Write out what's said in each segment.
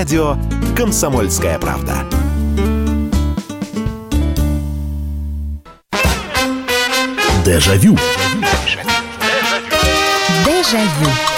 радио «Комсомольская правда». Дежавю. Дежавю.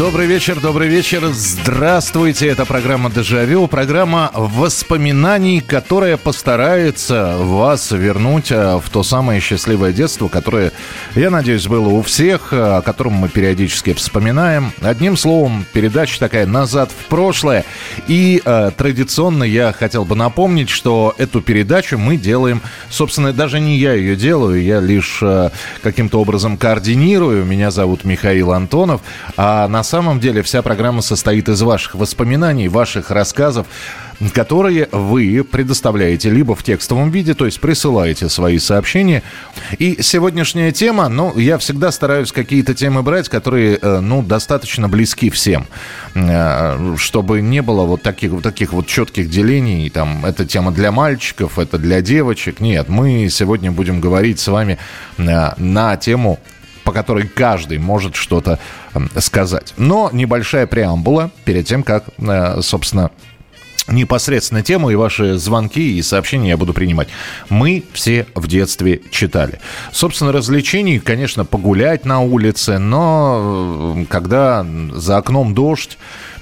Добрый вечер, добрый вечер. Здравствуйте. Это программа «Дежавю». Программа воспоминаний, которая постарается вас вернуть э, в то самое счастливое детство, которое, я надеюсь, было у всех, э, о котором мы периодически вспоминаем. Одним словом, передача такая «Назад в прошлое». И э, традиционно я хотел бы напомнить, что эту передачу мы делаем, собственно, даже не я ее делаю, я лишь э, каким-то образом координирую. Меня зовут Михаил Антонов. А на самом деле вся программа состоит из ваших воспоминаний, ваших рассказов, которые вы предоставляете либо в текстовом виде, то есть присылаете свои сообщения. И сегодняшняя тема, ну, я всегда стараюсь какие-то темы брать, которые, э, ну, достаточно близки всем, э, чтобы не было вот таких, вот таких вот четких делений, там, это тема для мальчиков, это для девочек. Нет, мы сегодня будем говорить с вами э, на тему по которой каждый может что-то сказать. Но небольшая преамбула перед тем, как, э, собственно, непосредственно тему и ваши звонки и сообщения я буду принимать. Мы все в детстве читали. Собственно, развлечений, конечно, погулять на улице, но когда за окном дождь,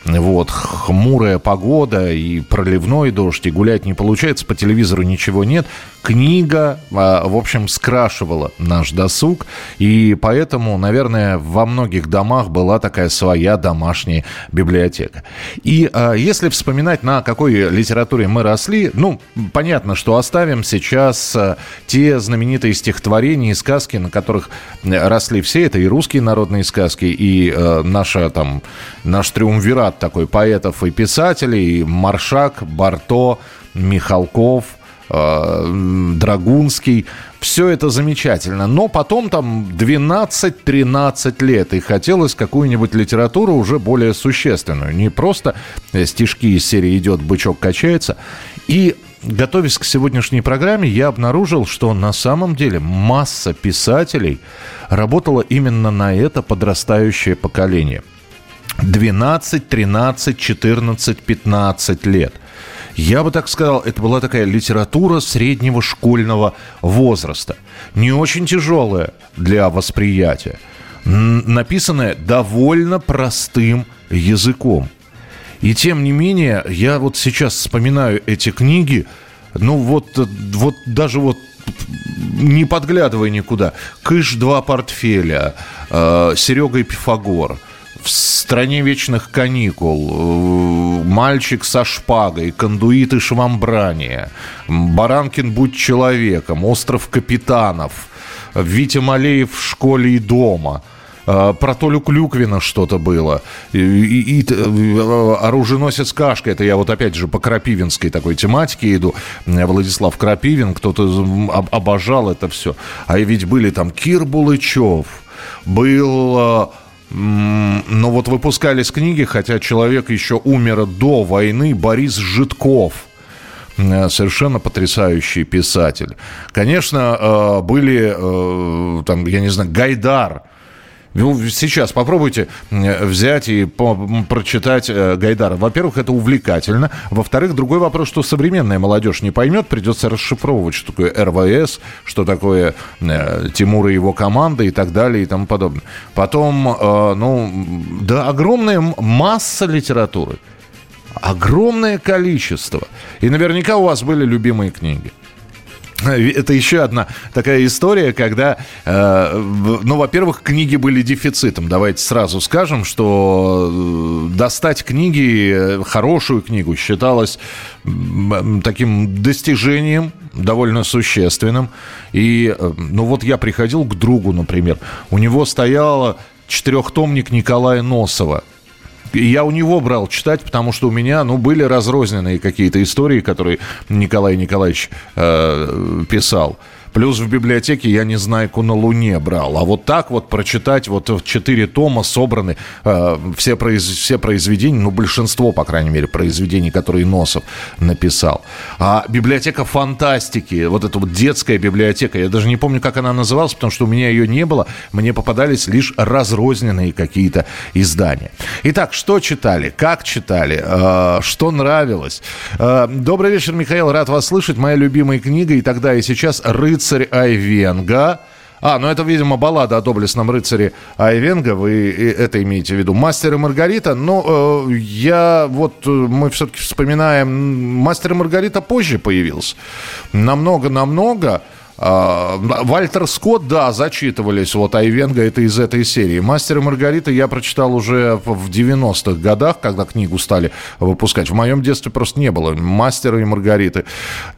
вот, хмурая погода и проливной дождь, и гулять не получается, по телевизору ничего нет. Книга, а, в общем, скрашивала наш досуг, и поэтому, наверное, во многих домах была такая своя домашняя библиотека. И а, если вспоминать, на какой литературе мы росли, ну, понятно, что оставим сейчас а, те знаменитые стихотворения и сказки, на которых росли все, это и русские народные сказки, и наша там, наш триумвират такой поэтов и писателей. Маршак, Барто, Михалков, Драгунский. Все это замечательно. Но потом там 12-13 лет, и хотелось какую-нибудь литературу уже более существенную. Не просто стишки из серии «Идет, бычок качается». И готовясь к сегодняшней программе, я обнаружил, что на самом деле масса писателей работала именно на это подрастающее поколение – 12, 13, 14, 15 лет. Я бы так сказал, это была такая литература среднего школьного возраста. Не очень тяжелая для восприятия. Написанная довольно простым языком. И тем не менее, я вот сейчас вспоминаю эти книги, ну вот, вот даже вот не подглядывая никуда. Кыш два портфеля, э, Серега и Пифагор – в стране вечных каникул, э, мальчик со шпагой, кондуит и швамбрание, Баранкин будь человеком, остров капитанов, Витя Малеев в школе и дома – э, про Толю Клюквина что-то было. И, и, и э, оруженосец Кашка, это я вот опять же по крапивинской такой тематике иду. Владислав Крапивин, кто-то обожал это все. А ведь были там Кир Булычев, был но вот выпускались книги, хотя человек еще умер до войны, Борис Житков э, совершенно потрясающий писатель. Конечно, э, были э, там, я не знаю, Гайдар – сейчас попробуйте взять и прочитать э, Гайдара. Во-первых, это увлекательно. Во-вторых, другой вопрос, что современная молодежь не поймет, придется расшифровывать, что такое РВС, что такое э, Тимур и его команда и так далее и тому подобное. Потом, э, ну, да, огромная масса литературы. Огромное количество. И наверняка у вас были любимые книги. Это еще одна такая история, когда, э, ну, во-первых, книги были дефицитом. Давайте сразу скажем, что э, достать книги, э, хорошую книгу, считалось таким достижением довольно существенным. И, э, ну, вот я приходил к другу, например, у него стояла четырехтомник Николая Носова – я у него брал читать, потому что у меня, ну, были разрозненные какие-то истории, которые Николай Николаевич э, писал. Плюс в библиотеке я «Незнайку на Луне» брал. А вот так вот прочитать, вот четыре тома собраны, э, все, произ, все произведения, ну, большинство, по крайней мере, произведений, которые Носов написал. А библиотека фантастики, вот эта вот детская библиотека, я даже не помню, как она называлась, потому что у меня ее не было, мне попадались лишь разрозненные какие-то издания. Итак, что читали, как читали, э, что нравилось. Э, добрый вечер, Михаил, рад вас слышать. Моя любимая книга и тогда, и сейчас «Рыцарь Айвенга». А, ну это, видимо, баллада о доблестном рыцаре Айвенга, вы это имеете в виду. «Мастер и Маргарита», ну, э, я, вот, э, мы все-таки вспоминаем, «Мастер и Маргарита» позже появился. Намного-намного. А, Вальтер Скотт, да, зачитывались. Вот Айвенга это из этой серии. «Мастер и Маргарита» я прочитал уже в 90-х годах, когда книгу стали выпускать. В моем детстве просто не было «Мастера и Маргариты».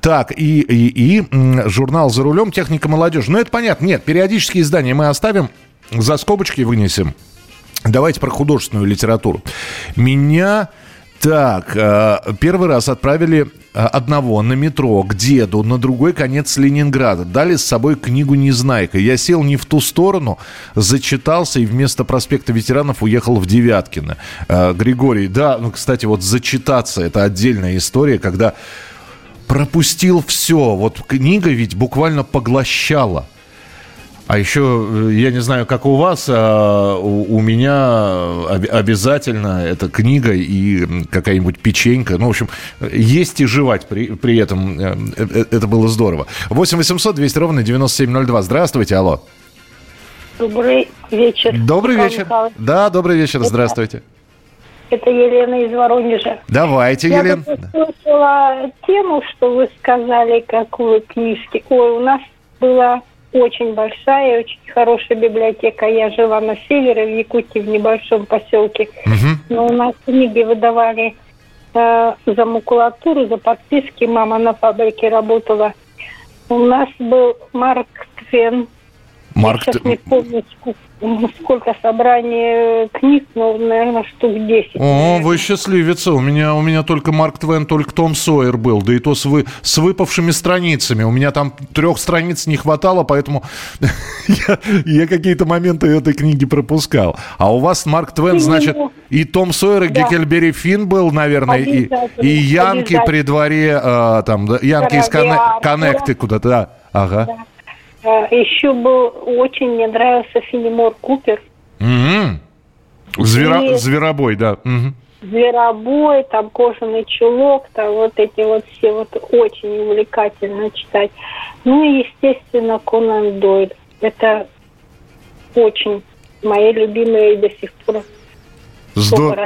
Так, и, и, и журнал «За рулем. Техника молодежи». Ну, это понятно. Нет, периодические издания мы оставим, за скобочки вынесем. Давайте про художественную литературу. Меня так, э, первый раз отправили э, одного на метро к деду на другой конец Ленинграда. Дали с собой книгу «Незнайка». Я сел не в ту сторону, зачитался и вместо проспекта ветеранов уехал в Девяткино. Э, Григорий, да, ну, кстати, вот зачитаться – это отдельная история, когда пропустил все. Вот книга ведь буквально поглощала – а еще, э, я не знаю, как у вас, а у, меня обязательно эта книга и какая-нибудь печенька. Ну, в общем, есть и жевать при, при этом. Э, э, это было здорово. 8 800 200 ровно 9702. Здравствуйте, алло. Добрый вечер. Добрый вечер. Михайлович. Да, добрый вечер, здравствуйте. Это Елена из Воронежа. Давайте, Я Елена. Я слушала тему, что вы сказали, какую книжки. Ой, у нас была очень большая, очень хорошая библиотека. Я жила на севере, в Якутии, в небольшом поселке. Угу. Но у нас книги выдавали э, за макулатуру, за подписки. Мама на фабрике работала. У нас был Марк Твен. Марк... Я сейчас не помню, сколько собраний книг, ну, наверное, штук 10. О, вы счастливица. У меня, у меня только Марк Твен, только Том Сойер был. Да и то с, вы, с выпавшими страницами. У меня там трех страниц не хватало, поэтому я, я какие-то моменты этой книги пропускал. А у вас Марк Твен, значит, и Том Сойер, и да. Геккельбери Финн был, наверное, и, и Янки при дворе, э, там, Янки из Коннекты куда-то, да. Ага. Да. А, еще был очень мне нравился Филимор Купер. Угу. Звера... И... Зверобой, да. Угу. Зверобой, там кожаный чулок, там вот эти вот все вот очень увлекательно читать. Ну и, естественно, Конан Дойль. Это очень мои любимые до сих пор Здор...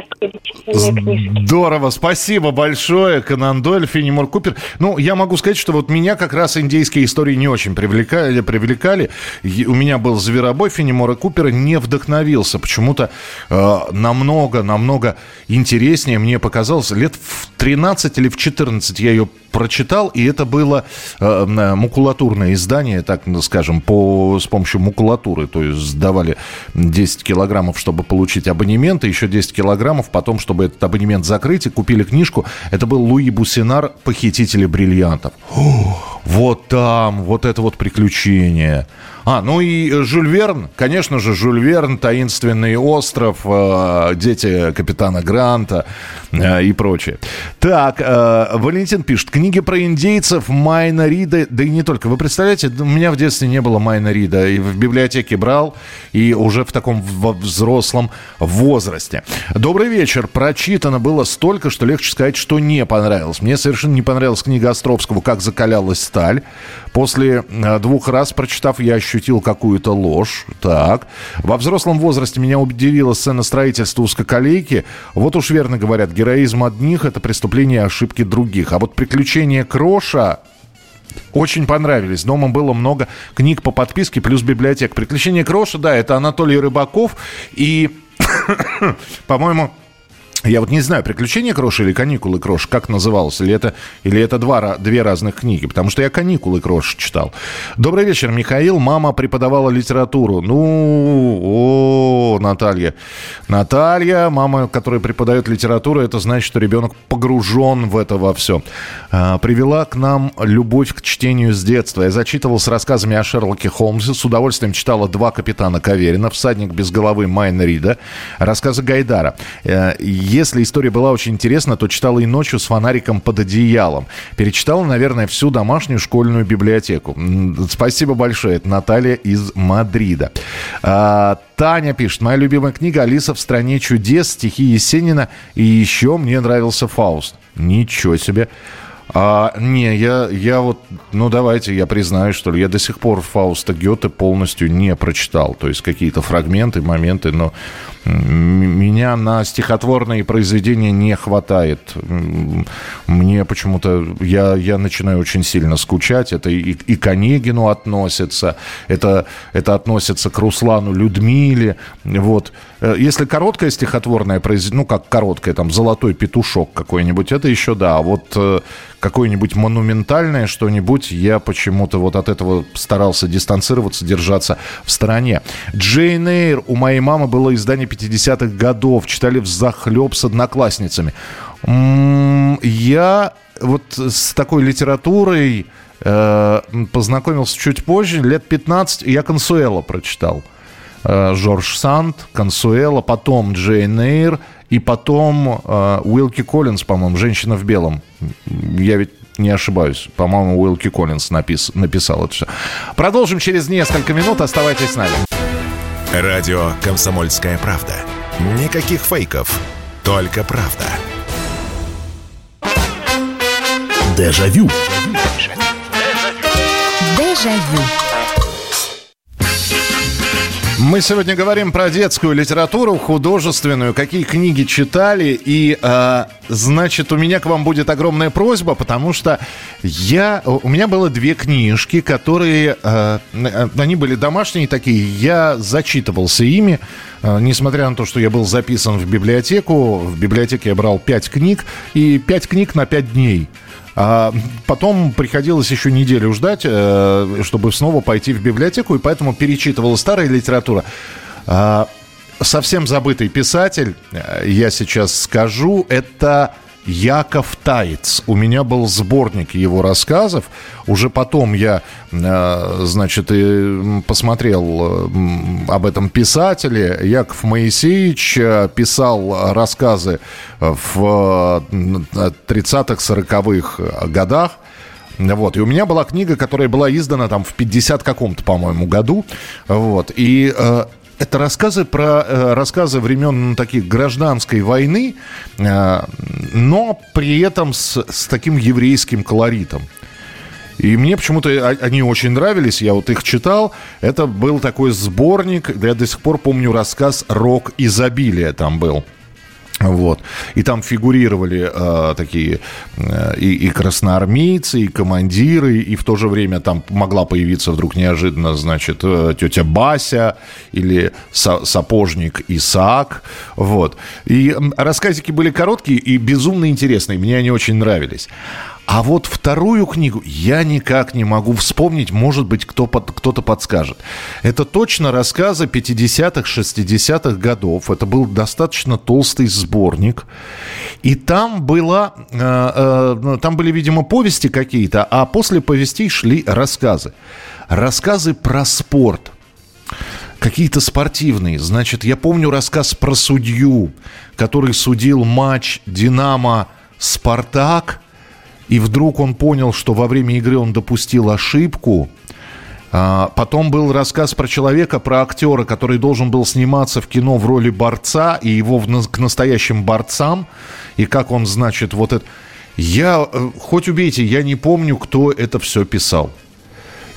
Здорово, спасибо большое, Конан Дойль, Феннимор Купер. Ну, я могу сказать, что вот меня как раз индейские истории не очень привлекали. привлекали. У меня был Зверобой Феннимора Купера, не вдохновился. Почему-то э, намного, намного интереснее мне показалось. Лет в 13 или в 14 я ее прочитал, и это было э, макулатурное издание, так скажем, по, с помощью макулатуры. То есть сдавали 10 килограммов, чтобы получить абонемент, и еще 10 килограммов потом, чтобы этот абонемент закрыть, и купили книжку. Это был Луи Бусинар «Похитители бриллиантов». вот там, вот это вот приключение. А, ну и Жюль Верн, конечно же, Жюль Верн, «Таинственный остров», э, «Дети капитана Гранта» э, и прочее. Так, э, Валентин пишет, книги про индейцев Майна Рида, да и не только. Вы представляете, у меня в детстве не было Майна Рида, и в библиотеке брал, и уже в таком взрослом возрасте. Добрый вечер. Прочитано было столько, что легче сказать, что не понравилось. Мне совершенно не понравилась книга Островского «Как закалялась сталь». После двух раз прочитав, я ощутил какую-то ложь. Так. Во взрослом возрасте меня удивила сцена строительства узкоколейки. Вот уж верно говорят, героизм одних – это преступление и ошибки других. А вот приключения Кроша очень понравились. Дома было много книг по подписке, плюс библиотека. «Приключения Кроша», да, это Анатолий Рыбаков. И, по-моему, Я вот не знаю, «Приключения Кроши» или «Каникулы Кроши», как называлось, или это, или это два, две разных книги, потому что я «Каникулы Кроши» читал. Добрый вечер, Михаил. Мама преподавала литературу. Ну, о, Наталья. Наталья, мама, которая преподает литературу, это значит, что ребенок погружен в это во все. А, привела к нам любовь к чтению с детства. Я зачитывал с рассказами о Шерлоке Холмсе, с удовольствием читала «Два капитана Каверина», «Всадник без головы» Майна Рида, рассказы Гайдара. Э, если история была очень интересна, то читала и ночью с фонариком под одеялом. Перечитала, наверное, всю домашнюю школьную библиотеку. Спасибо большое. Это Наталья из Мадрида. А, Таня пишет. Моя любимая книга «Алиса в стране чудес», стихи Есенина. И еще мне нравился Фауст. Ничего себе. А, не, я, я вот, ну давайте, я признаю, что ли, я до сих пор Фауста Гёте полностью не прочитал. То есть какие-то фрагменты, моменты, но меня на стихотворные произведения не хватает. Мне почему-то... Я, я начинаю очень сильно скучать. Это и, и к Онегину относится, это, это относится к Руслану Людмиле. Вот. Э, если короткое стихотворное произведение, ну, как короткое, там, «Золотой петушок» какой-нибудь, это еще да. А вот э, какое-нибудь монументальное что-нибудь, я почему-то вот от этого старался дистанцироваться, держаться в стороне. Джейн Эйр у моей мамы было издание 50-х годов, читали в захлеб с одноклассницами. Я вот с такой литературой э, познакомился чуть позже, лет 15, я Консуэла прочитал. Э, Жорж Санд, Консуэла, потом Джейн Эйр, и потом э, Уилки Коллинз, по-моему, «Женщина в белом». Я ведь не ошибаюсь. По-моему, Уилки Коллинз напис, написал это все. Продолжим через несколько минут. Оставайтесь с нами. Радио «Комсомольская правда». Никаких фейков, только правда. Дежавю. Дежавю. Мы сегодня говорим про детскую литературу, художественную, какие книги читали. И, э, значит, у меня к вам будет огромная просьба, потому что я, у меня было две книжки, которые, э, они были домашние такие, я зачитывался ими. Э, несмотря на то, что я был записан в библиотеку, в библиотеке я брал пять книг, и пять книг на пять дней. А потом приходилось еще неделю ждать, э, чтобы снова пойти в библиотеку, и поэтому перечитывала старая литература. А, совсем забытый писатель, э, я сейчас скажу, это Яков Таец. У меня был сборник его рассказов. Уже потом я, э, значит, посмотрел об этом писателе. Яков Моисеевич э, писал рассказы в 30-х, 40-х годах. Вот. И у меня была книга, которая была издана там в 50 каком-то, по-моему, году. Вот. И э, это рассказы про э, рассказы времен таких гражданской войны, э, но при этом с, с таким еврейским колоритом. И мне почему-то они очень нравились, я вот их читал. Это был такой сборник, я до сих пор помню рассказ «Рок изобилия» там был. Вот. И там фигурировали э, такие э, и, и красноармейцы, и командиры, и в то же время там могла появиться вдруг неожиданно, значит, э, тетя Бася или со, сапожник Исаак. Вот. И рассказики были короткие и безумно интересные, мне они очень нравились. А вот вторую книгу я никак не могу вспомнить, может быть, кто под, кто-то подскажет. Это точно рассказы 50-х, 60-х годов. Это был достаточно толстый сборник. И там, была, э, э, там были, видимо, повести какие-то, а после повестей шли рассказы. Рассказы про спорт какие-то спортивные. Значит, я помню рассказ про судью, который судил матч «Динамо-Спартак», и вдруг он понял, что во время игры он допустил ошибку. А, потом был рассказ про человека, про актера, который должен был сниматься в кино в роли борца, и его к настоящим борцам, и как он, значит, вот это... Я, э, хоть убейте, я не помню, кто это все писал.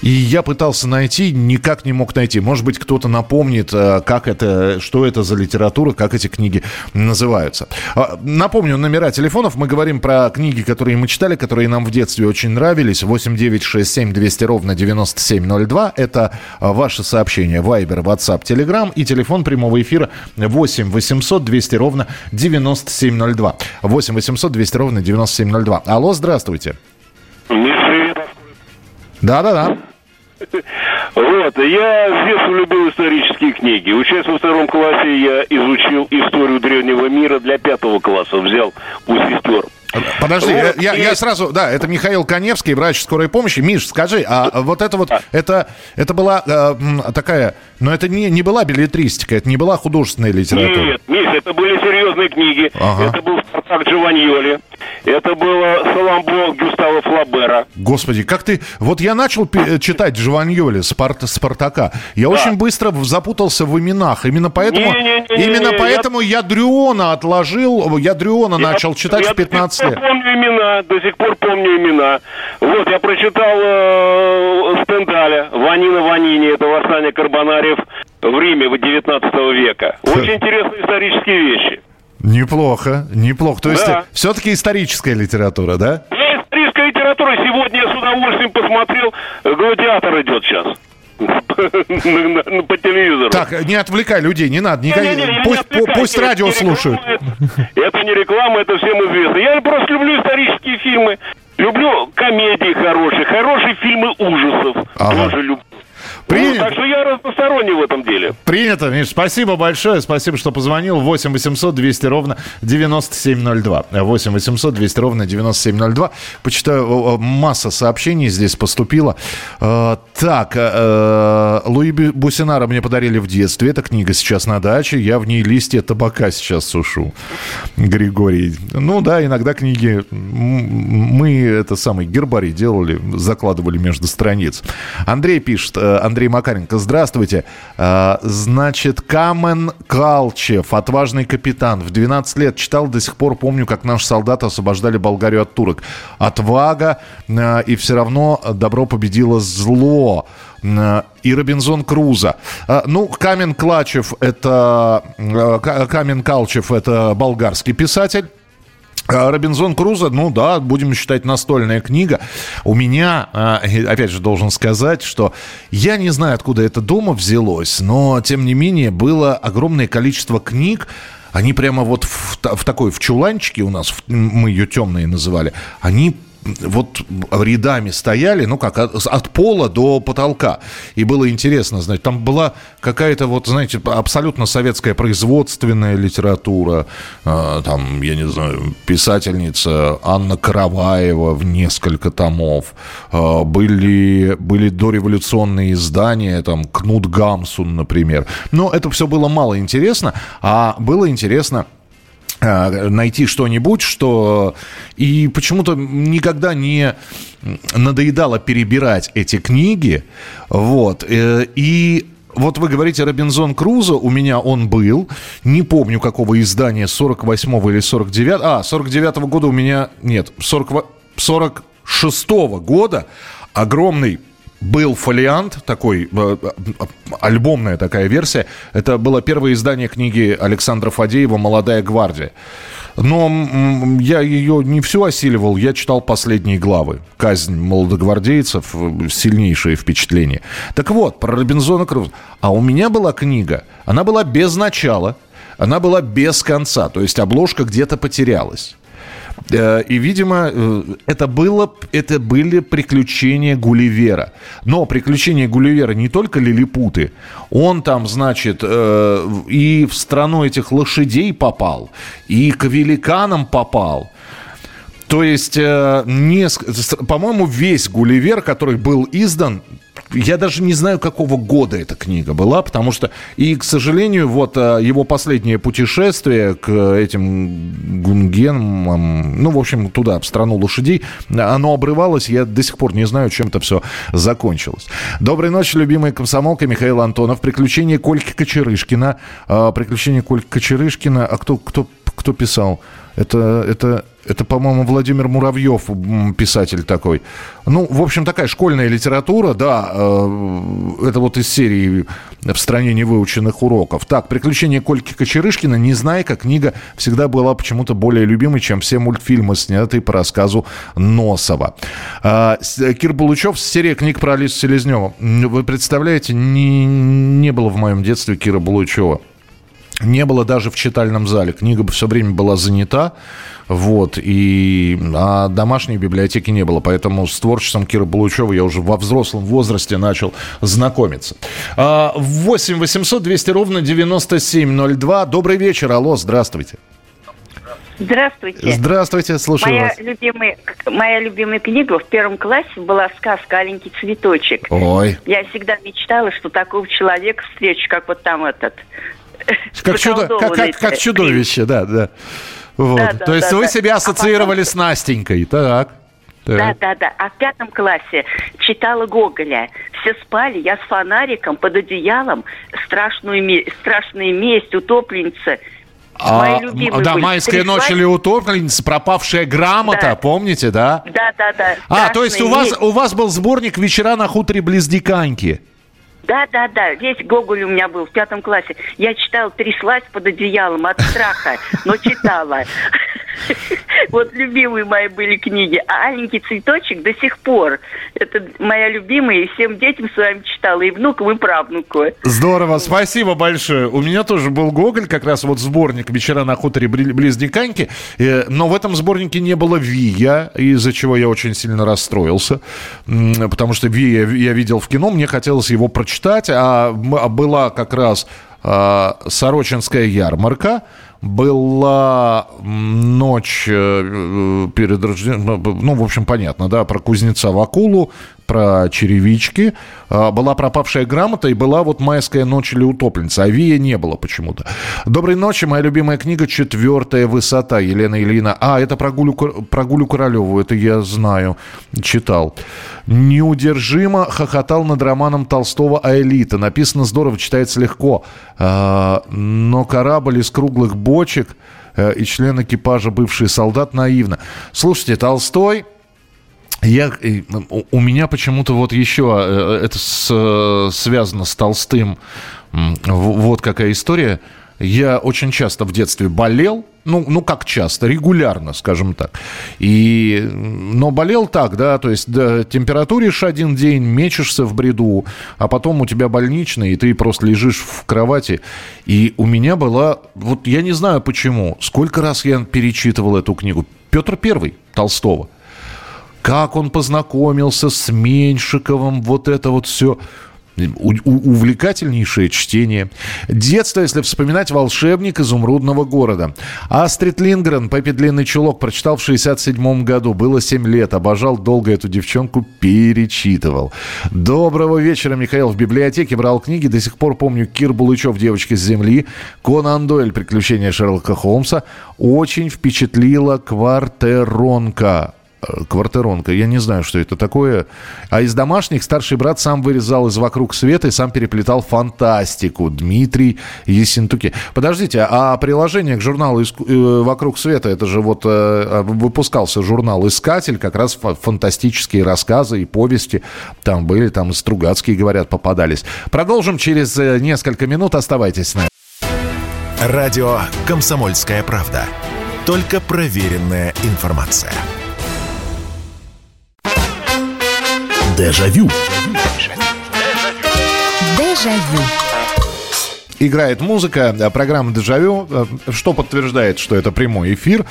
И я пытался найти, никак не мог найти. Может быть, кто-то напомнит, э, как это, что это за литература, как эти книги называются. А, напомню, номера телефонов. Мы говорим про книги, которые мы читали, которые нам в детстве очень нравились. 8 9 6 7 200 ровно 9702. Это а, ваши сообщения. Вайбер, WhatsApp, Telegram и телефон прямого эфира 8 800 200 ровно 9702. 8 800 200 ровно 9702. Алло, здравствуйте. Да-да-да. Вот, я с детства любил исторические книги. Учась во втором классе, я изучил историю древнего мира для пятого класса. Взял у сестер. Подожди, вот, я, и... я сразу, да, это Михаил Коневский, врач скорой помощи. Миш, скажи, а вот это вот, это, это была э, такая, но это не, не была билетристика, это не была художественная литература. Нет, Миш, это были серьезные книги. Ага. Это был Спартак Джованьоли. Это было Саламбо Гюстава Флабера. Господи, как ты... Вот я начал читать Джованьоли, Спарт... Спартака. Я да. очень быстро запутался в именах. Именно поэтому, не, не, не, именно не, поэтому я... я Дрюона отложил. Я Дрюона я, начал читать я в 15 лет. Я помню имена, до сих пор помню имена. Вот, я прочитал э, Стендаля, Ванина Ванини, это восстание Карбонариев в Риме в 19 века. Очень интересные исторические вещи. Неплохо, неплохо. То есть да. все-таки историческая литература, да? Да, историческая литература. Сегодня я с удовольствием посмотрел. Гладиатор идет сейчас по телевизору. Так, не отвлекай людей, не надо. Не, не, не, не, пусть не пусть радио слушают. Это не реклама, это всем известно. Я просто люблю исторические фильмы. Люблю комедии хорошие, хорошие фильмы ужасов. Ага. Тоже люблю. Принято. Ну, так что я разносторонний в этом деле. Принято, Миш. Спасибо большое. Спасибо, что позвонил. 8 800 200 ровно 9702. 8 800 200 ровно 9702. Почитаю, масса сообщений здесь поступило. Э, так, э, Луи Бусинара мне подарили в детстве. Эта книга сейчас на даче. Я в ней листья табака сейчас сушу. Григорий. Ну да, иногда книги... Мы это самый гербарий делали, закладывали между страниц. Андрей пишет. Э, Андрей Макаренко. Здравствуйте. А, значит, Камен Калчев, отважный капитан. В 12 лет читал, до сих пор помню, как наши солдаты освобождали Болгарию от турок. Отвага, а, и все равно добро победило зло а, и Робинзон Круза. Ну, Камен Клачев это Камен Калчев это болгарский писатель. А, Робинзон Крузо, ну да, будем считать настольная книга. У меня, а, опять же, должен сказать, что я не знаю, откуда это дома взялось, но, тем не менее, было огромное количество книг, они прямо вот в, в такой, в чуланчике у нас, мы ее темные называли, они вот рядами стояли, ну как, от, от пола до потолка. И было интересно, знаете, там была какая-то вот, знаете, абсолютно советская производственная литература. Э, там, я не знаю, писательница Анна Караваева в несколько томов. Э, были, были дореволюционные издания, там, Кнут Гамсун, например. Но это все было мало интересно, а было интересно найти что-нибудь, что и почему-то никогда не надоедало перебирать эти книги, вот, э, и вот вы говорите Робинзон Крузо, у меня он был, не помню какого издания, 48 или 49, а, 49 -го года у меня, нет, 40, 46 -го года огромный был фолиант, такой, э, э, альбомная такая версия. Это было первое издание книги Александра Фадеева «Молодая гвардия». Но я ее не всю осиливал, я читал последние главы. «Казнь молодогвардейцев», сильнейшее впечатление. Так вот, про Робинзона Круза. А у меня была книга, она была без начала, она была без конца, то есть обложка где-то потерялась. Э, и, видимо, э, это, было, это были приключения Гулливера. Но приключения Гулливера не только лилипуты. Он там, значит, э, и в страну этих лошадей попал, и к великанам попал. То есть, по-моему, весь Гулливер, который был издан, я даже не знаю, какого года эта книга была, потому что, и, к сожалению, вот э, его последнее путешествие к этим гунгенам, ну, в общем, туда, в страну лошадей, оно обрывалось, я до сих пор не знаю, чем это все закончилось. Доброй ночи, любимая комсомолка Михаил Антонов. Приключения Кольки Кочерышкина. Приключения Кольки Кочерышкина. А кто, кто, кто писал? Это, это, это, по-моему, Владимир Муравьев, писатель такой. Ну, в общем, такая школьная литература, да, э, это вот из серии «В стране невыученных уроков». Так, «Приключения Кольки Кочерышкина», не знаю, как книга всегда была почему-то более любимой, чем все мультфильмы, снятые по рассказу Носова. А, Кир Булычев, серия книг про Алису Селезневу. Вы представляете, не, не было в моем детстве Кира Булычева не было даже в читальном зале. Книга все время была занята, вот, и а домашней библиотеки не было. Поэтому с творчеством Кира Булучева я уже во взрослом возрасте начал знакомиться. 8 800 200 ровно 9702. Добрый вечер, алло, здравствуйте. Здравствуйте. Здравствуйте, слушаю моя вас. Любимая, моя любимая книга в первом классе была сказка «Аленький цветочек». Ой. Я всегда мечтала, что такого человека встречу, как вот там этот как, чудо, как, как, как чудовище, да, да. Вот. Да, да, То есть да, вы да. себя ассоциировали а потом... с Настенькой, так. Так. Да, да, да. А в пятом классе читала Гоголя. Все спали, я с фонариком под одеялом. Страшную, страшная месть, утопленница. А, да, были. «Майская Пришла... ночь» или «Утопленница», «Пропавшая грамота», да. помните, да? Да, да, да. А, то есть у вас, у вас был сборник «Вечера на хуторе близ Диканьки». Да, да, да. Весь Гоголь у меня был в пятом классе. Я читала «Тряслась под одеялом» от страха, но читала. Вот любимые мои были книги. А «Аленький цветочек» до сих пор. Это моя любимая. И всем детям с вами читала. И внукам, и правнуку. Здорово. Спасибо большое. У меня тоже был Гоголь, как раз вот сборник «Вечера на хуторе близ Диканьки». Э, но в этом сборнике не было Вия, из-за чего я очень сильно расстроился. Потому что Вия я видел в кино, мне хотелось его прочитать. А, а была как раз а, Сорочинская ярмарка – была ночь э, перед Рождеством, ну, в общем, понятно, да, про кузнеца Вакулу, про черевички, а, была пропавшая грамота и была вот «Майская ночь» или «Утопленница». А Вия не было почему-то. «Доброй ночи», моя любимая книга «Четвертая высота» Елена Ильина. А, это про Гулю, Королеву, это я знаю, читал. Неудержимо хохотал над романом Толстого «Аэлита». Написано здорово, читается легко. А, но корабль из круглых бочек э, и член экипажа бывший солдат наивно. Слушайте, Толстой я, у меня почему-то вот еще э, это с, связано с Толстым. Вот какая история. Я очень часто в детстве болел, ну, ну как часто, регулярно, скажем так. И, но болел так, да, то есть да, температуришь один день, мечешься в бреду, а потом у тебя больничный, и ты просто лежишь в кровати. И у меня была, вот я не знаю почему, сколько раз я перечитывал эту книгу. Петр Первый Толстого как он познакомился с Меньшиковым, вот это вот все увлекательнейшее чтение. Детство, если вспоминать, волшебник изумрудного города. Астрид Лингрен, Пеппи Длинный Чулок, прочитал в 67 году. Было 7 лет. Обожал долго эту девчонку, перечитывал. Доброго вечера, Михаил. В библиотеке брал книги. До сих пор помню Кир Булычев «Девочки с земли», Конан Дойль «Приключения Шерлока Холмса». Очень впечатлила «Квартеронка». Э, квартиронка. Я не знаю, что это такое. А из домашних старший брат сам вырезал из «Вокруг света» и сам переплетал фантастику. Дмитрий Есентуки. Подождите, а приложение к журналу э, «Вокруг света», это же вот э, выпускался журнал «Искатель», как раз фантастические рассказы и повести там были, там и Стругацкие, говорят, попадались. Продолжим через несколько минут. Оставайтесь с нами. Радио «Комсомольская правда». Только проверенная информация. Дежавю. Дежавю. Играет музыка, э, программа «Дежавю», э, что подтверждает, что это прямой эфир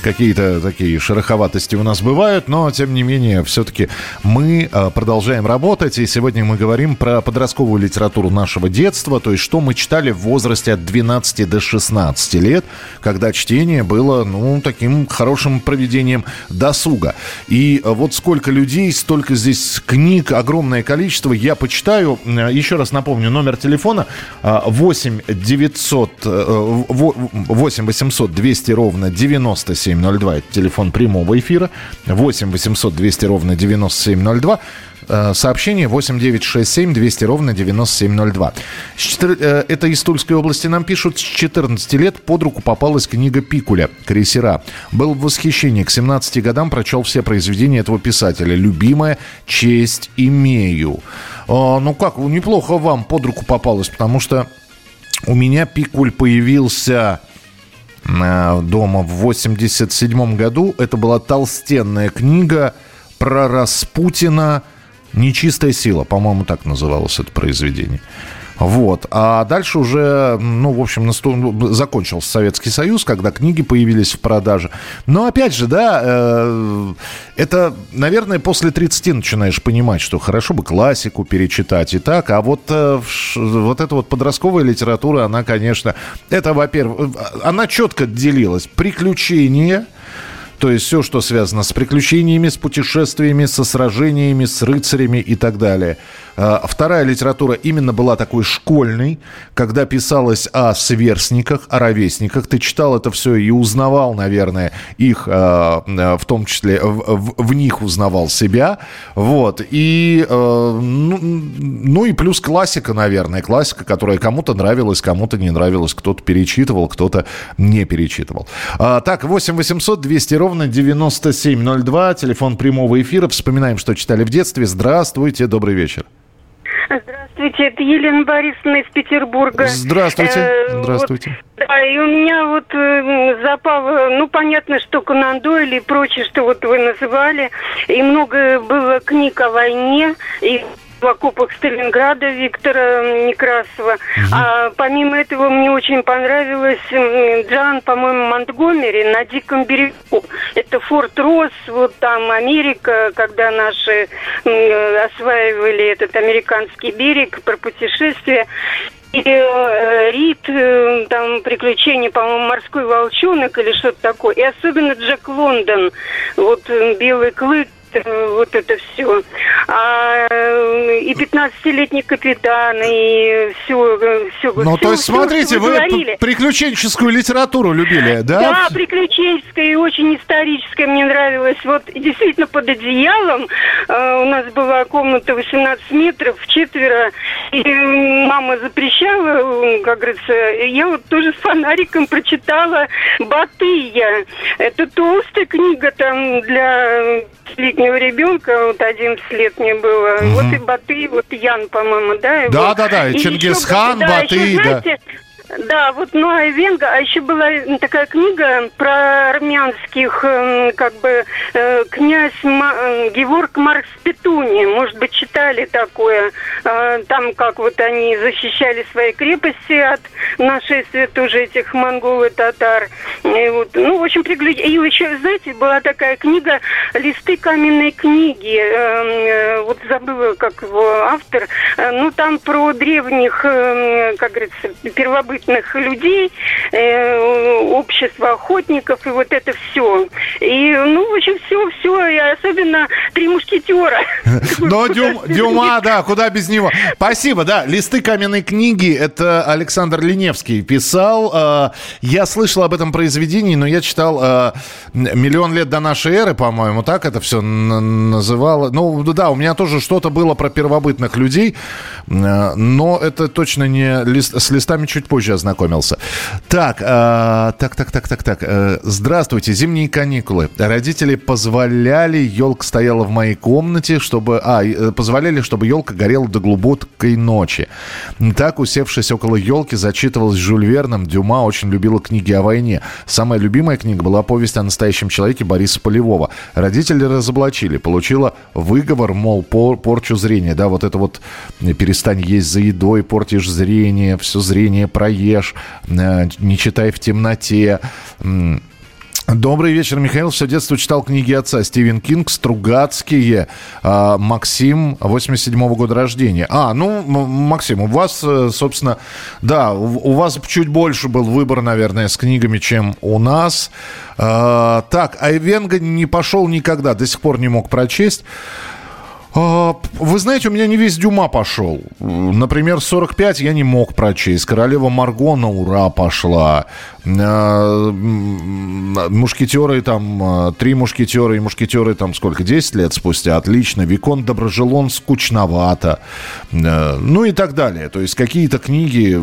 какие-то такие шероховатости у нас бывают, но, тем не менее, все-таки мы э, продолжаем работать, и сегодня мы говорим про подростковую литературу нашего детства, то есть что мы читали в возрасте от 12 до 16 лет, когда чтение было, ну, таким хорошим проведением досуга. И э, вот сколько людей, столько здесь книг, огромное количество, я почитаю. Э, еще раз напомню, номер телефона 8 900, 8 800 200 ровно 97 9702. Это телефон прямого эфира. 8 800 200 ровно 9702. Э, сообщение 8967 200 ровно 9702. Э, это из Тульской области нам пишут. С 14 лет под руку попалась книга Пикуля «Крейсера». Был в восхищении. К 17 годам прочел все произведения этого писателя. «Любимая честь имею». А, ну как, неплохо вам под руку попалось, потому что у меня Пикуль появился дома в 87 году. Это была толстенная книга про Распутина «Нечистая сила», по-моему, так называлось это произведение. Вот. А дальше уже, ну, в общем, насту... закончился Советский Союз, когда книги появились в продаже. Но опять же, да, э, это, наверное, после 30 начинаешь понимать, что хорошо бы классику перечитать и так. А вот, э, вот эта вот подростковая литература, она, конечно, это, во-первых, она четко делилась. Приключения, то есть все, что связано с приключениями, с путешествиями, со сражениями, с рыцарями и так далее – вторая литература именно была такой школьной, когда писалось о сверстниках, о ровесниках. Ты читал это все и узнавал, наверное, их, а, а, в том числе в, в них узнавал себя. Вот. И, ну, ну и плюс классика, наверное. Классика, которая кому-то нравилась, кому-то не нравилась. Кто-то перечитывал, кто-то не перечитывал. Так, 8 800 200 ровно 9702. Телефон прямого эфира. Вспоминаем, что читали в детстве. Здравствуйте, добрый вечер. Здравствуйте, это Елена Борисовна из Петербурга. Здравствуйте. Э, Здравствуйте. Вот, да, и у меня вот э, запало, ну, понятно, что Конан Дойль и прочее, что вот вы называли, и много было книг о войне, и окопах Сталинграда Виктора Некрасова. Угу. А помимо этого мне очень понравилось Джан, по-моему, Монтгомери на Диком берегу. Это Форт Росс, вот там Америка, когда наши осваивали этот американский берег, про путешествие. И э, Рид, э, там приключения, по-моему, морской волчонок или что-то такое. И особенно Джек Лондон, вот Белый клык, вот это все. А, э, и 15-летний капитан, и все. все ну, все, то есть, все, смотрите, вы, вы приключенческую литературу любили, да? Да, приключенческая и очень историческая мне нравилась. Вот действительно под одеялом э, у нас была комната 18 метров, четверо, и мама запрещала, как говорится, я вот тоже с фонариком прочитала «Батыя». Это толстая книга там для летнего ребенка, вот 11 лет мне было. Угу. Вот и Баты, вот Ян, по-моему, да? Да, да, да, Чингисхан, Баты, да. Еще, знаете, да, вот Ноа Венга, а еще была такая книга про армянских, эм, как бы, э, князь э, Геворг Маркс Петуни, может быть, читали такое, э, там как вот они защищали свои крепости от нашествия тоже этих монгол татар. И вот, ну, в общем, пригляд... И еще, знаете, была такая книга «Листы каменной книги», эм, вот забыла, как его автор, ну, там про древних, эм, как говорится, первобытных первобытных людей, э, общество охотников и вот это все. И, ну, в общем, все, все, и особенно три мушкетера. Но Дюм, Дюма, да, куда без него. Спасибо, да. Листы каменной книги, это Александр Леневский писал. Э, я слышал об этом произведении, но я читал э, «Миллион лет до нашей эры», по-моему, так это все называло. Ну, да, у меня тоже что-то было про первобытных людей, э, но это точно не лист, с листами чуть позже позже ознакомился. Так, э, так, так, так, так, так. Э, здравствуйте, зимние каникулы. Родители позволяли, елка стояла в моей комнате, чтобы... А, э, позволяли, чтобы елка горела до глубокой ночи. Так, усевшись около елки, зачитывалась Жюль Верном. Дюма очень любила книги о войне. Самая любимая книга была повесть о настоящем человеке Бориса Полевого. Родители разоблачили. Получила выговор, мол, пор, порчу зрения. Да, вот это вот перестань есть за едой, портишь зрение, все зрение проедет ешь, э, не читай в темноте. Добрый вечер, Михаил. Все детство читал книги отца. Стивен Кинг, Стругацкие, а, Максим, 87-го года рождения. А, ну, Максим, у вас, э, собственно, да, у вас чуть больше был выбор, наверное, с книгами, чем у нас. А, так, Айвенга не пошел никогда, до сих пор не мог прочесть. А, вы знаете, у меня не весь Дюма пошел. Например, 45 я не мог прочесть. Королева Марго на ура пошла. Э, мушкетеры там, э, три мушкетера и мушкетеры там сколько, 10 лет спустя, отлично. Викон Доброжелон скучновато. Э, ну и так далее. То есть какие-то книги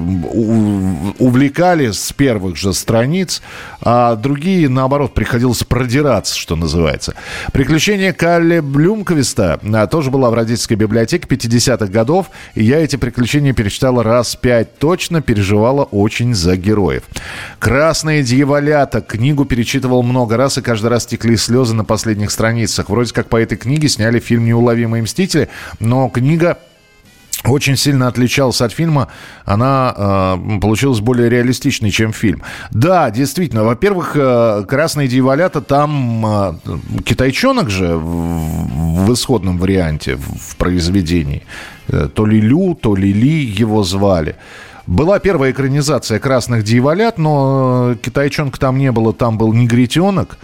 увлекали с первых же страниц, а другие, наоборот, приходилось продираться, что называется. «Приключения Калле Блюмквиста» тоже была в родительской библиотеке 50-х годов, и я эти приключения перечитала раз пять точно, переживала очень за героев. «Красные дьяволята». Книгу перечитывал много раз, и каждый раз текли слезы на последних страницах. Вроде как по этой книге сняли фильм «Неуловимые мстители», но книга очень сильно отличалась от фильма, она э, получилась более реалистичной, чем фильм. Да, действительно, во-первых, э, «Красные дьяволята» там э, китайчонок же в, в исходном варианте, в, произведении. Э, то ли Лю, то ли Ли его звали. Была первая экранизация «Красных дьяволят», но китайчонка там не было, там был негритенок.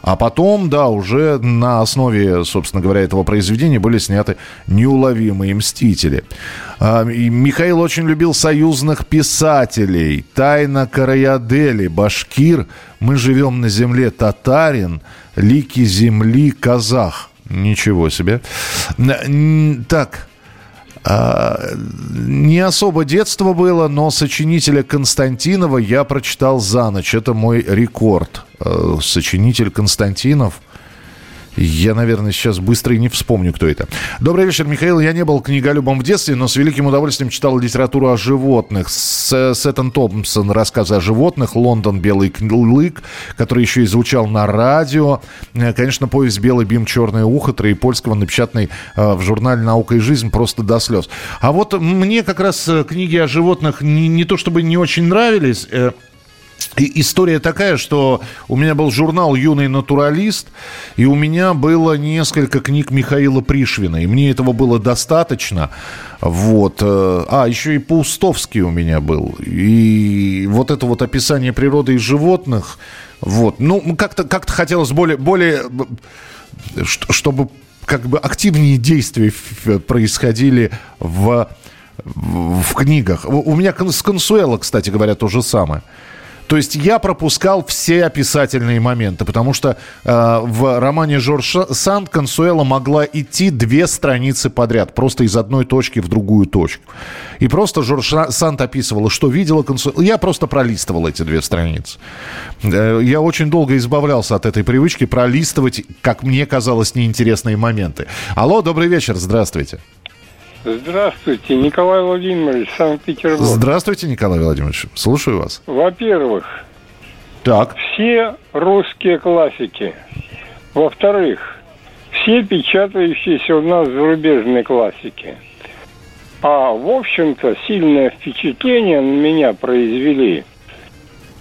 А потом, да, уже на основе, собственно говоря, этого произведения были сняты «Неуловимые мстители». А, и Михаил очень любил союзных писателей. «Тайна Караядели», «Башкир», «Мы живем на земле», «Татарин», «Лики земли», «Казах». Ничего себе. Так, не особо детство было, но сочинителя Константинова я прочитал за ночь. Это мой рекорд. А, сочинитель Константинов – я, наверное, сейчас быстро и не вспомню, кто это. Добрый вечер, Михаил. Я не был книголюбом в детстве, но с великим удовольствием читал литературу о животных. С, Сеттон Томпсон рассказы о животных, Лондон Белый клык, который еще и звучал на радио. Э, конечно, повесть Белый бим, черное ухо Троепольского, напечатанный э, в журнале «Наука и жизнь» просто до слез. А вот мне как раз э, книги о животных не, не то чтобы не очень нравились, и история такая, что у меня был журнал «Юный натуралист», и у меня было несколько книг Михаила Пришвина, и мне этого было достаточно. Вот. Э, а, еще и Паустовский у меня был. И вот это вот описание природы и животных, вот. Ну, как-то как хотелось более, более, чтобы как бы активнее действия происходили в, в книгах. У меня с Консуэло, кстати говоря, то же самое. То есть я пропускал все описательные моменты, потому что э, в романе Жорж Санд Консуэла могла идти две страницы подряд, просто из одной точки в другую точку. И просто Жорж Санд описывала, что видела Консуэла. Я просто пролистывал эти две страницы. Э, я очень долго избавлялся от этой привычки пролистывать, как мне казалось, неинтересные моменты. Алло, добрый вечер, здравствуйте. Здравствуйте, Николай Владимирович, Санкт-Петербург. Здравствуйте, Николай Владимирович. Слушаю вас. Во-первых, так. все русские классики. Во-вторых, все печатающиеся у нас зарубежные классики. А, в общем-то, сильное впечатление на меня произвели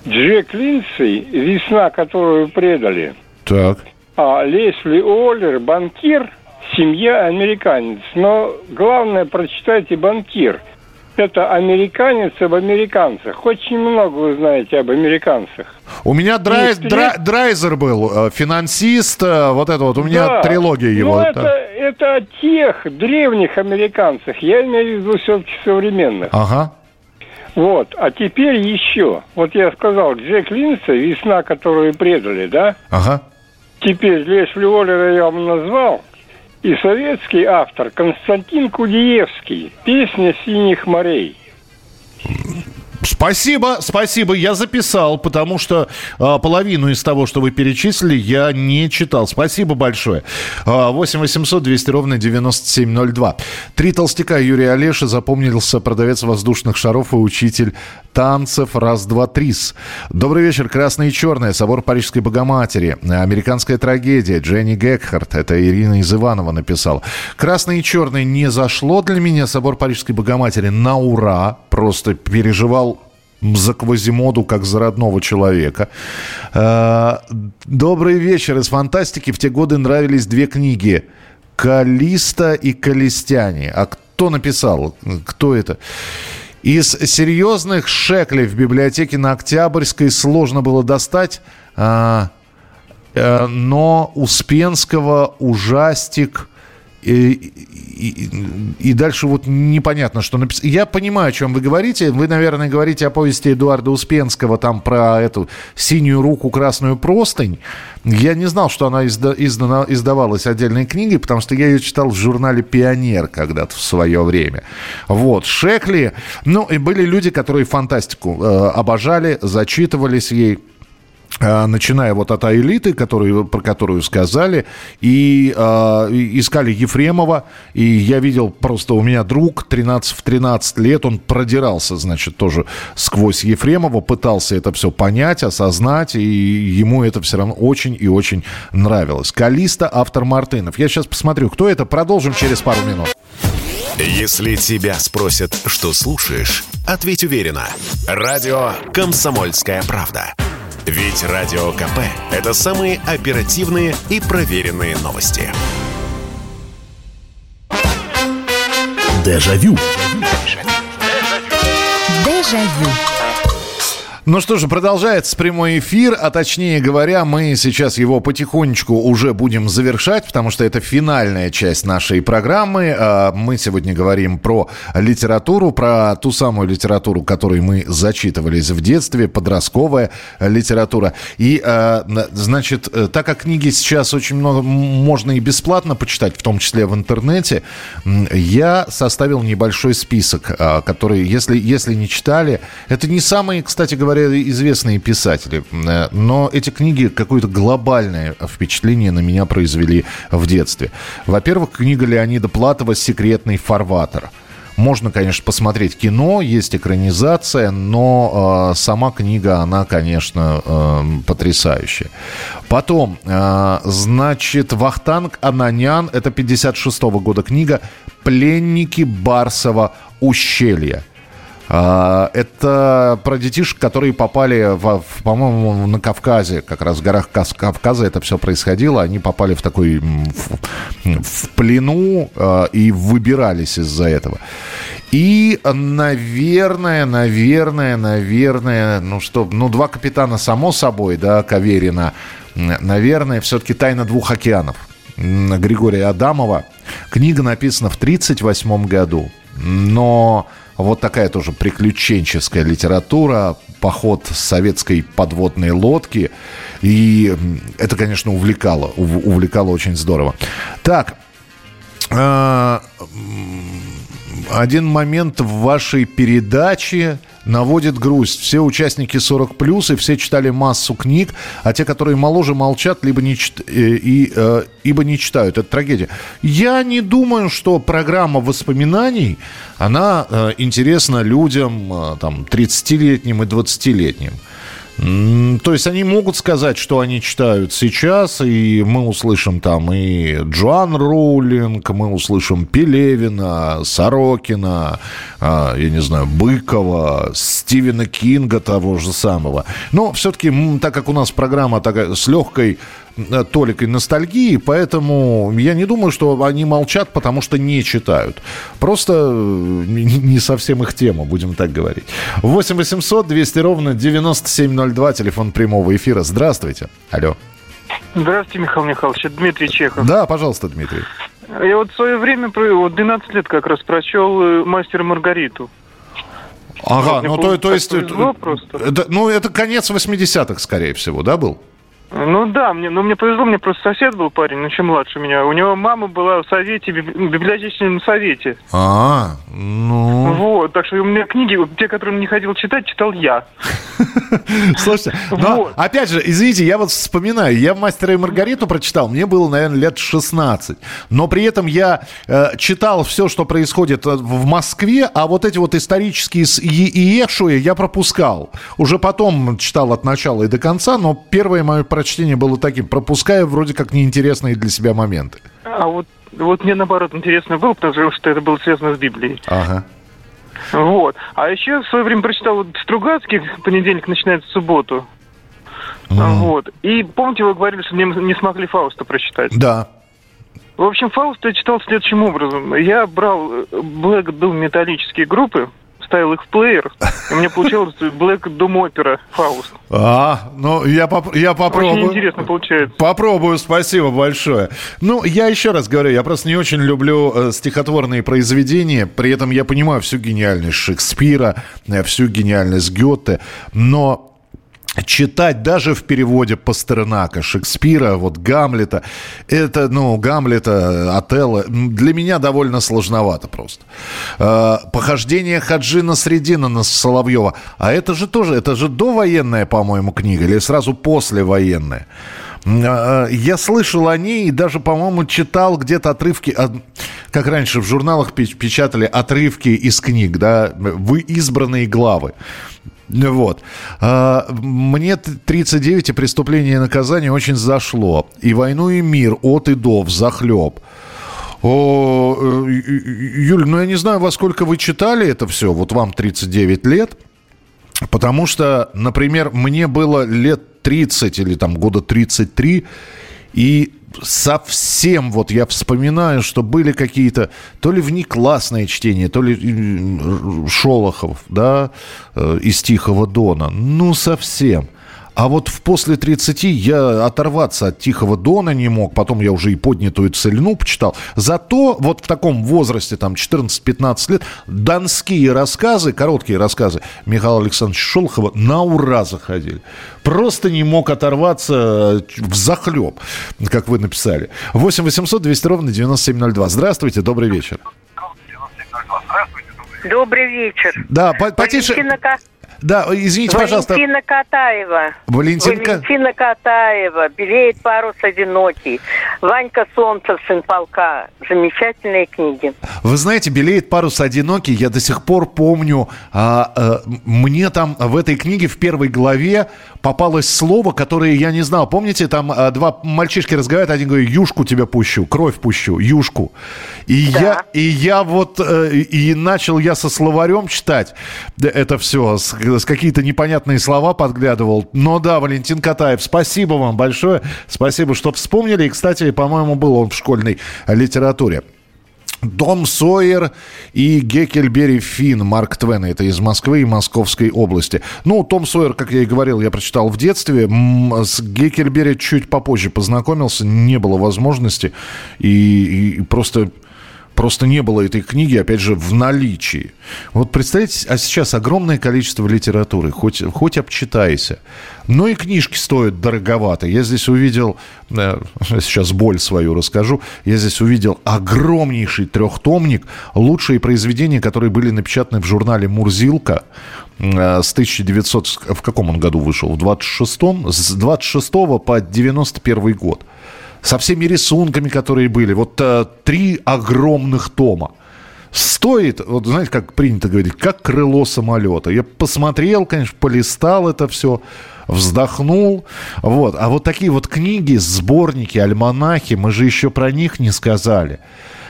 Джек Линдси «Весна, которую предали». Так. А Лесли Оллер «Банкир» семья американец. Но главное, прочитайте «Банкир». Это американец об американцах. Очень много вы знаете об американцах. У меня драй, драй, Драйзер был, э, финансист, э, вот это вот, у меня да. трилогия его. Ну, это, это о тех древних американцах, я имею в виду все-таки современных. Ага. Вот, а теперь еще, вот я сказал, Джек Линса, «Весна, которую предали», да? Ага. Теперь Лесли Уоллера я вам назвал, и советский автор Константин Кудиевский «Песня синих морей». Спасибо, спасибо, я записал, потому что э, половину из того, что вы перечислили, я не читал. Спасибо большое. Э, 8 800 200 ровно 9702. Три толстяка Юрия Олеша запомнился продавец воздушных шаров и учитель танцев раз, два, трис. Добрый вечер, красное и черное, собор Парижской Богоматери, американская трагедия, Дженни Гекхарт, это Ирина из Иванова написала. Красное и черное не зашло для меня, собор Парижской Богоматери на ура, просто переживал за Квазимоду как за родного человека. Э, добрый вечер. Из фантастики в те годы нравились две книги. Калиста и Калистяне. А кто написал? Кто это? Из серьезных шеклей в библиотеке на Октябрьской сложно было достать, а, а, но Успенского ужастик И, и, и дальше вот непонятно, что написано. Я понимаю, о чем вы говорите. Вы, наверное, говорите о повести Эдуарда Успенского там про эту синюю руку, красную простынь. Я не знал, что она изда, издана, издавалась отдельной книгой, потому что я ее читал в журнале «Пионер» когда-то в свое время. Вот. Шекли. Ну, и были люди, которые фантастику э, обожали, зачитывались ей. А, начиная вот от элиты, которую, про которую сказали, и э, искали Ефремова, и я видел просто у меня друг 13 в 13 лет, он продирался, значит, тоже сквозь Ефремова, пытался это все понять, осознать, и ему это все равно очень и очень нравилось. Калиста, автор Мартынов. Я сейчас посмотрю, кто это, продолжим через пару минут. Если тебя спросят, что слушаешь, ответь уверенно. Радио «Комсомольская правда». Ведь Радио КП – это самые оперативные и проверенные новости. Дежавю. Дежавю. Ну что же, продолжается прямой эфир, а точнее говоря, мы сейчас его потихонечку уже будем завершать, потому что это финальная часть нашей программы. А, мы сегодня говорим про литературу, про ту самую литературу, которой мы зачитывались в детстве, подростковая литература. И, а, значит, так как книги сейчас очень много можно и бесплатно почитать, в том числе в интернете, я составил небольшой список, а, который, если, если не читали, это не самые, кстати говоря, говоря, известные писатели. Э, но эти книги какое-то глобальное впечатление на меня произвели в детстве. Во-первых, книга Леонида Платова «Секретный фарватер». Можно, конечно, посмотреть кино, есть экранизация, но э, сама книга, она, конечно, э, потрясающая. Потом, э, значит, Вахтанг Ананян, это 56 -го года книга «Пленники Барсова ущелья». А, это про детишек, которые попали, в, по-моему, на Кавказе, как раз в горах Кавказа это все происходило. Они попали в такой в, в плену э, и выбирались из-за этого. И, наверное, наверное, наверное, ну что, ну два капитана само собой, да, Каверина, наверное, все-таки «Тайна двух океанов» Григория Адамова. Книга написана в 1938 году, но вот такая тоже приключенческая литература, поход с советской подводной лодки. И это, конечно, увлекало. Увлекало очень здорово. Так, а, один момент в вашей передаче наводит грусть. Все участники 40 плюс и все читали массу книг, а те, которые моложе, молчат, либо не, чит... Э, и, э, ибо не читают. Это трагедия. Я не думаю, что программа воспоминаний, она э, интересна людям э, там, 30-летним и 20-летним. То есть они могут сказать, что они читают сейчас, и мы услышим там и Джоан Роулинг, мы услышим Пелевина, Сорокина, а, я не знаю, Быкова, Стивена Кинга того же самого. Но все-таки, так как у нас программа такая с легкой толикой ностальгии, поэтому я не думаю, что они молчат, потому что не читают. Просто э, не совсем их тема, будем так говорить. 8 800 200 ровно 9702, телефон прямого эфира. Здравствуйте. Алло. Здравствуйте, Михаил Михайлович. Это Дмитрий Чехов. Да, пожалуйста, Дмитрий. Я вот в свое время, вот 12 лет как раз прочел э, «Мастера Маргариту». Ага, ну то, то есть... Это, ну, это конец 80-х, скорее всего, да, был? Ну да, мне, ну мне повезло, мне просто сосед был парень, ну чем младше меня. У него мама была в совете, в библиотечном совете. А, ну. Вот, так что у меня книги, те, которые не хотел читать, читал я. Слушайте, но опять же, извините, я вот вспоминаю, я «Мастера и Маргариту» прочитал, мне было, наверное, лет 16. Но при этом я э, читал все, что происходит э, в Москве, а вот эти вот исторические иешуи я пропускал. Уже потом читал от начала и до конца, но первое мое прочтение было таким, пропуская вроде как неинтересные для себя моменты. А вот, вот мне наоборот интересно было, потому что это было связано с Библией. Ага. Вот. А еще в свое время прочитал вот Стругацких, понедельник начинается в субботу. Mm. Вот. И помните, вы говорили, что не, не смогли Фауста прочитать? Да. В общем, Фауст я читал следующим образом. Я брал, black doom металлические группы, вставил их в плеер, и мне получилось Black Doom Opera Фауст. А, ну я, поп- я попробую. Очень интересно получается. Попробую, спасибо большое. Ну, я еще раз говорю, я просто не очень люблю э, стихотворные произведения, при этом я понимаю всю гениальность Шекспира, э, всю гениальность Гёте, но читать даже в переводе Пастернака, Шекспира, вот Гамлета, это, ну, Гамлета, Отелло, для меня довольно сложновато просто. Э, похождение Хаджина Средина на Соловьева, а это же тоже, это же довоенная, по-моему, книга, или сразу послевоенная. Э, Я слышал о ней и даже, по-моему, читал где-то отрывки, от- как раньше в журналах печ- печатали отрывки из книг, да, вы избранные главы. Вот. А, Мне т- 39 и преступление и наказание очень зашло. И войну, и мир от и до, в захлеб. О, э, Юль, ну я не знаю, во сколько вы читали это все. Вот вам 39 лет. Потому что, например, мне было лет 30 или там года 33, и совсем вот я вспоминаю, что были какие-то то ли внеклассные чтения, то ли м, Шолохов, да, э, из Тихого Дона. Ну, совсем. А вот в после 30 я оторваться от Тихого Дона не мог. Потом я уже и поднятую цельну почитал. Зато вот в таком возрасте, там 14-15 лет, донские рассказы, короткие рассказы Михаила Александровича Шолохова на ура заходили. Просто не мог оторваться в захлеб, как вы написали. 8 800 200 ровно 9702. Здравствуйте, добрый вечер. Добрый вечер. Да, по- потише. Валентина, Да, извините, пожалуйста. Валентина Катаева. Валентинка? Валентина Катаева. Белеет парус одинокий. Ванька Солнцев, сын полка. Замечательные книги. Вы знаете, «Белеет парус одинокий», я до сих пор помню, а, а, мне там в этой книге в первой главе попалось слово, которое я не знал. Помните, там а, два мальчишки разговаривают, один говорит, юшку тебя пущу, кровь пущу, юшку. И, я, и я вот, э, и начал я со словарем читать это все, с какие-то непонятные слова подглядывал. Но да, Валентин Катаев, спасибо вам большое, спасибо, что вспомнили. И, кстати, по-моему, был он в школьной литературе. Том Сойер и Геккельбери Финн, Марк Твен, это из Москвы и Московской области. Ну, Том Сойер, как я и говорил, я прочитал в детстве. С Геккельбери чуть попозже познакомился, не было возможности. И, и просто Просто не было этой книги, опять же, в наличии. Вот представьте, а сейчас огромное количество литературы, хоть, хоть обчитайся. Но и книжки стоят дороговато. Я здесь увидел, э, сейчас боль свою расскажу, я здесь увидел огромнейший трехтомник, лучшие произведения, которые были напечатаны в журнале «Мурзилка» э, с 1900, в каком он году вышел? В 26-м? С 26 по 91 год со всеми рисунками, которые были. Вот э, три огромных тома. Стоит, вот знаете, как принято говорить, как крыло самолета. Я посмотрел, конечно, полистал это все, вздохнул. Вот. А вот такие вот книги, сборники, альманахи, мы же еще про них не сказали.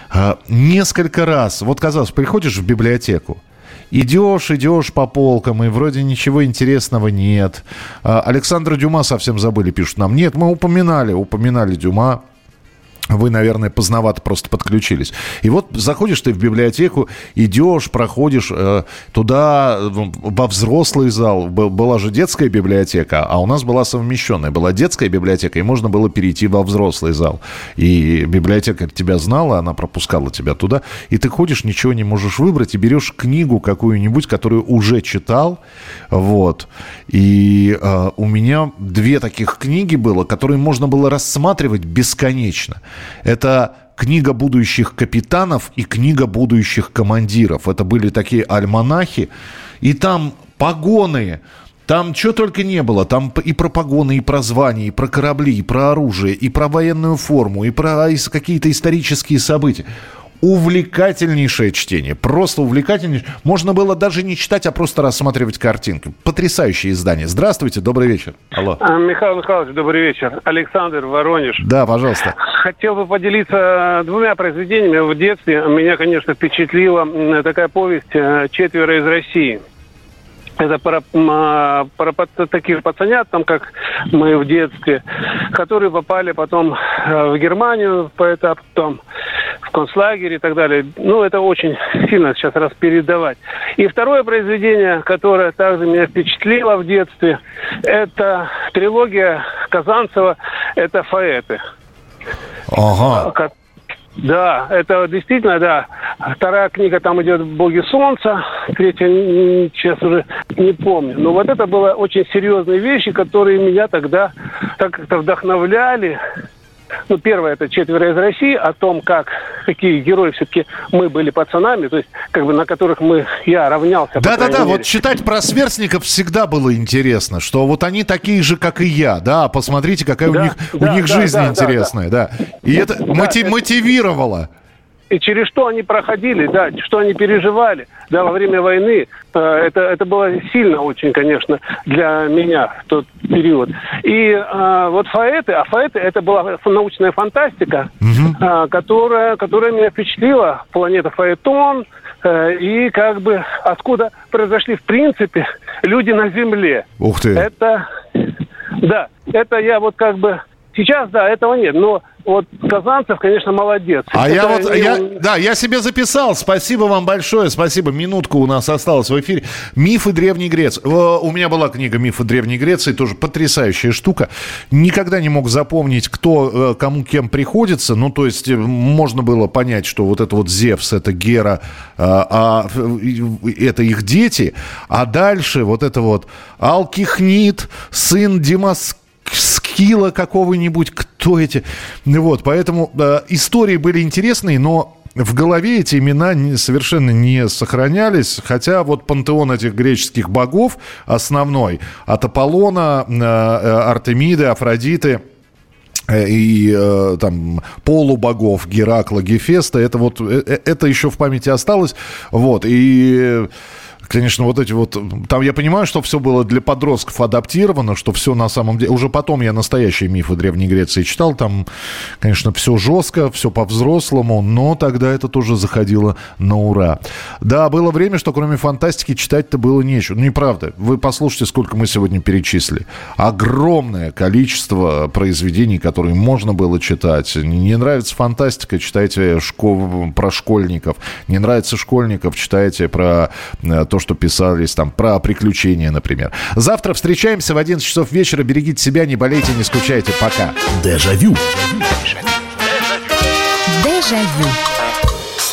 А, несколько раз, вот казалось, приходишь в библиотеку, Идешь, идешь по полкам, и вроде ничего интересного нет. А, Александра Дюма совсем забыли, пишут нам. Нет, мы упоминали, упоминали Дюма. Вы, наверное, поздновато просто подключились. И вот заходишь ты в библиотеку, идешь, проходишь э, туда, э, во взрослый зал. Была же детская библиотека, а у нас была совмещенная. Была детская библиотека, и можно было перейти во взрослый зал. И библиотекарь тебя знала, она пропускала тебя туда. И ты ходишь, ничего не можешь выбрать, и берешь книгу какую-нибудь, которую уже читал. Вот. И э, у меня две таких книги было, которые можно было рассматривать бесконечно. Это книга будущих капитанов и книга будущих командиров. Это были такие альманахи. И там погоны, там что только не было. Там и про погоны, и про звания, и про корабли, и про оружие, и про военную форму, и про какие-то исторические события. Увлекательнейшее чтение. Просто увлекательнейшее. Можно было даже не читать, а просто рассматривать картинки. Потрясающее издание. Здравствуйте, добрый вечер. Алло. А, Михаил Михайлович, добрый вечер. Александр Воронеж. Да, пожалуйста. Хотел бы поделиться двумя произведениями. В детстве меня, конечно, впечатлила такая повесть э, «Четверо из России». Это про, а, про пац- таких пацанят, там, как мы в детстве, которые попали потом э, в Германию по этапу, в концлагерь и так далее. Ну, это очень сильно сейчас раз передавать. И второе произведение, которое также меня впечатлило в детстве, это трилогия Казанцева, это «Фаэты». Ага. Да, это действительно, да. Вторая книга, там идет «Боги солнца», третья, сейчас уже не помню. Но вот это было очень серьезные вещи, которые меня тогда так как-то вдохновляли. Ну, первое, это «Четверо из России», о том, как, какие герои все-таки мы были пацанами, то есть, как бы, на которых мы, я равнялся. Да-да-да, вот читать про сверстников всегда было интересно, что вот они такие же, как и я, да, посмотрите, какая да, у них, да, у них да, жизнь да, интересная, да. да. И это да, мотив, это... и через что они проходили, да, что они переживали, да, во время войны. Э, это, это было сильно очень, конечно, для меня в тот период. И э, вот фаэты, а фаэты это была научная фантастика, угу. э, которая, которая меня впечатлила. Планета Фаэтон, э, и как бы откуда произошли, в принципе, люди на Земле. Ух ты! Это, да, это я вот как бы... Сейчас, да, этого нет, но вот Казанцев, конечно, молодец. А Это я вот, не... я, да, я себе записал. Спасибо вам большое, спасибо. Минутку у нас осталось в эфире. Мифы Древней Греции. У меня была книга Мифы Древней Греции, тоже потрясающая штука. Никогда не мог запомнить, кто э, кому кем приходится. Ну, то есть э, можно было понять, что вот это вот Зевс, это Гера, а, это их дети. А дальше вот это вот Алкихнит, сын Димаска Скилла какого-нибудь, кто эти. Вот, поэтому э, истории были интересные, но в голове эти имена не, совершенно не сохранялись, хотя вот пантеон этих греческих богов основной, от Аполлона, э, э Артемиды, Афродиты, э, и э, там полубогов Геракла, Гефеста, это вот э, это еще в памяти осталось, вот и Конечно, вот эти вот... Там я понимаю, что все было для подростков адаптировано, что все на самом деле... Уже потом я настоящие мифы Древней Греции читал. Там, конечно, все жестко, все по-взрослому, но тогда это тоже заходило на ура. Да, было время, что кроме фантастики читать-то было нечего. Ну, неправда. Вы послушайте, сколько мы сегодня перечислили. Огромное количество произведений, которые можно было читать. Не нравится фантастика, читайте школ... про школьников. Не нравится школьников, читайте про э, то, то, что писались там про приключения, например. Завтра встречаемся в 11 часов вечера. Берегите себя, не болейте, не скучайте. Пока. Дежавю. Дежавю.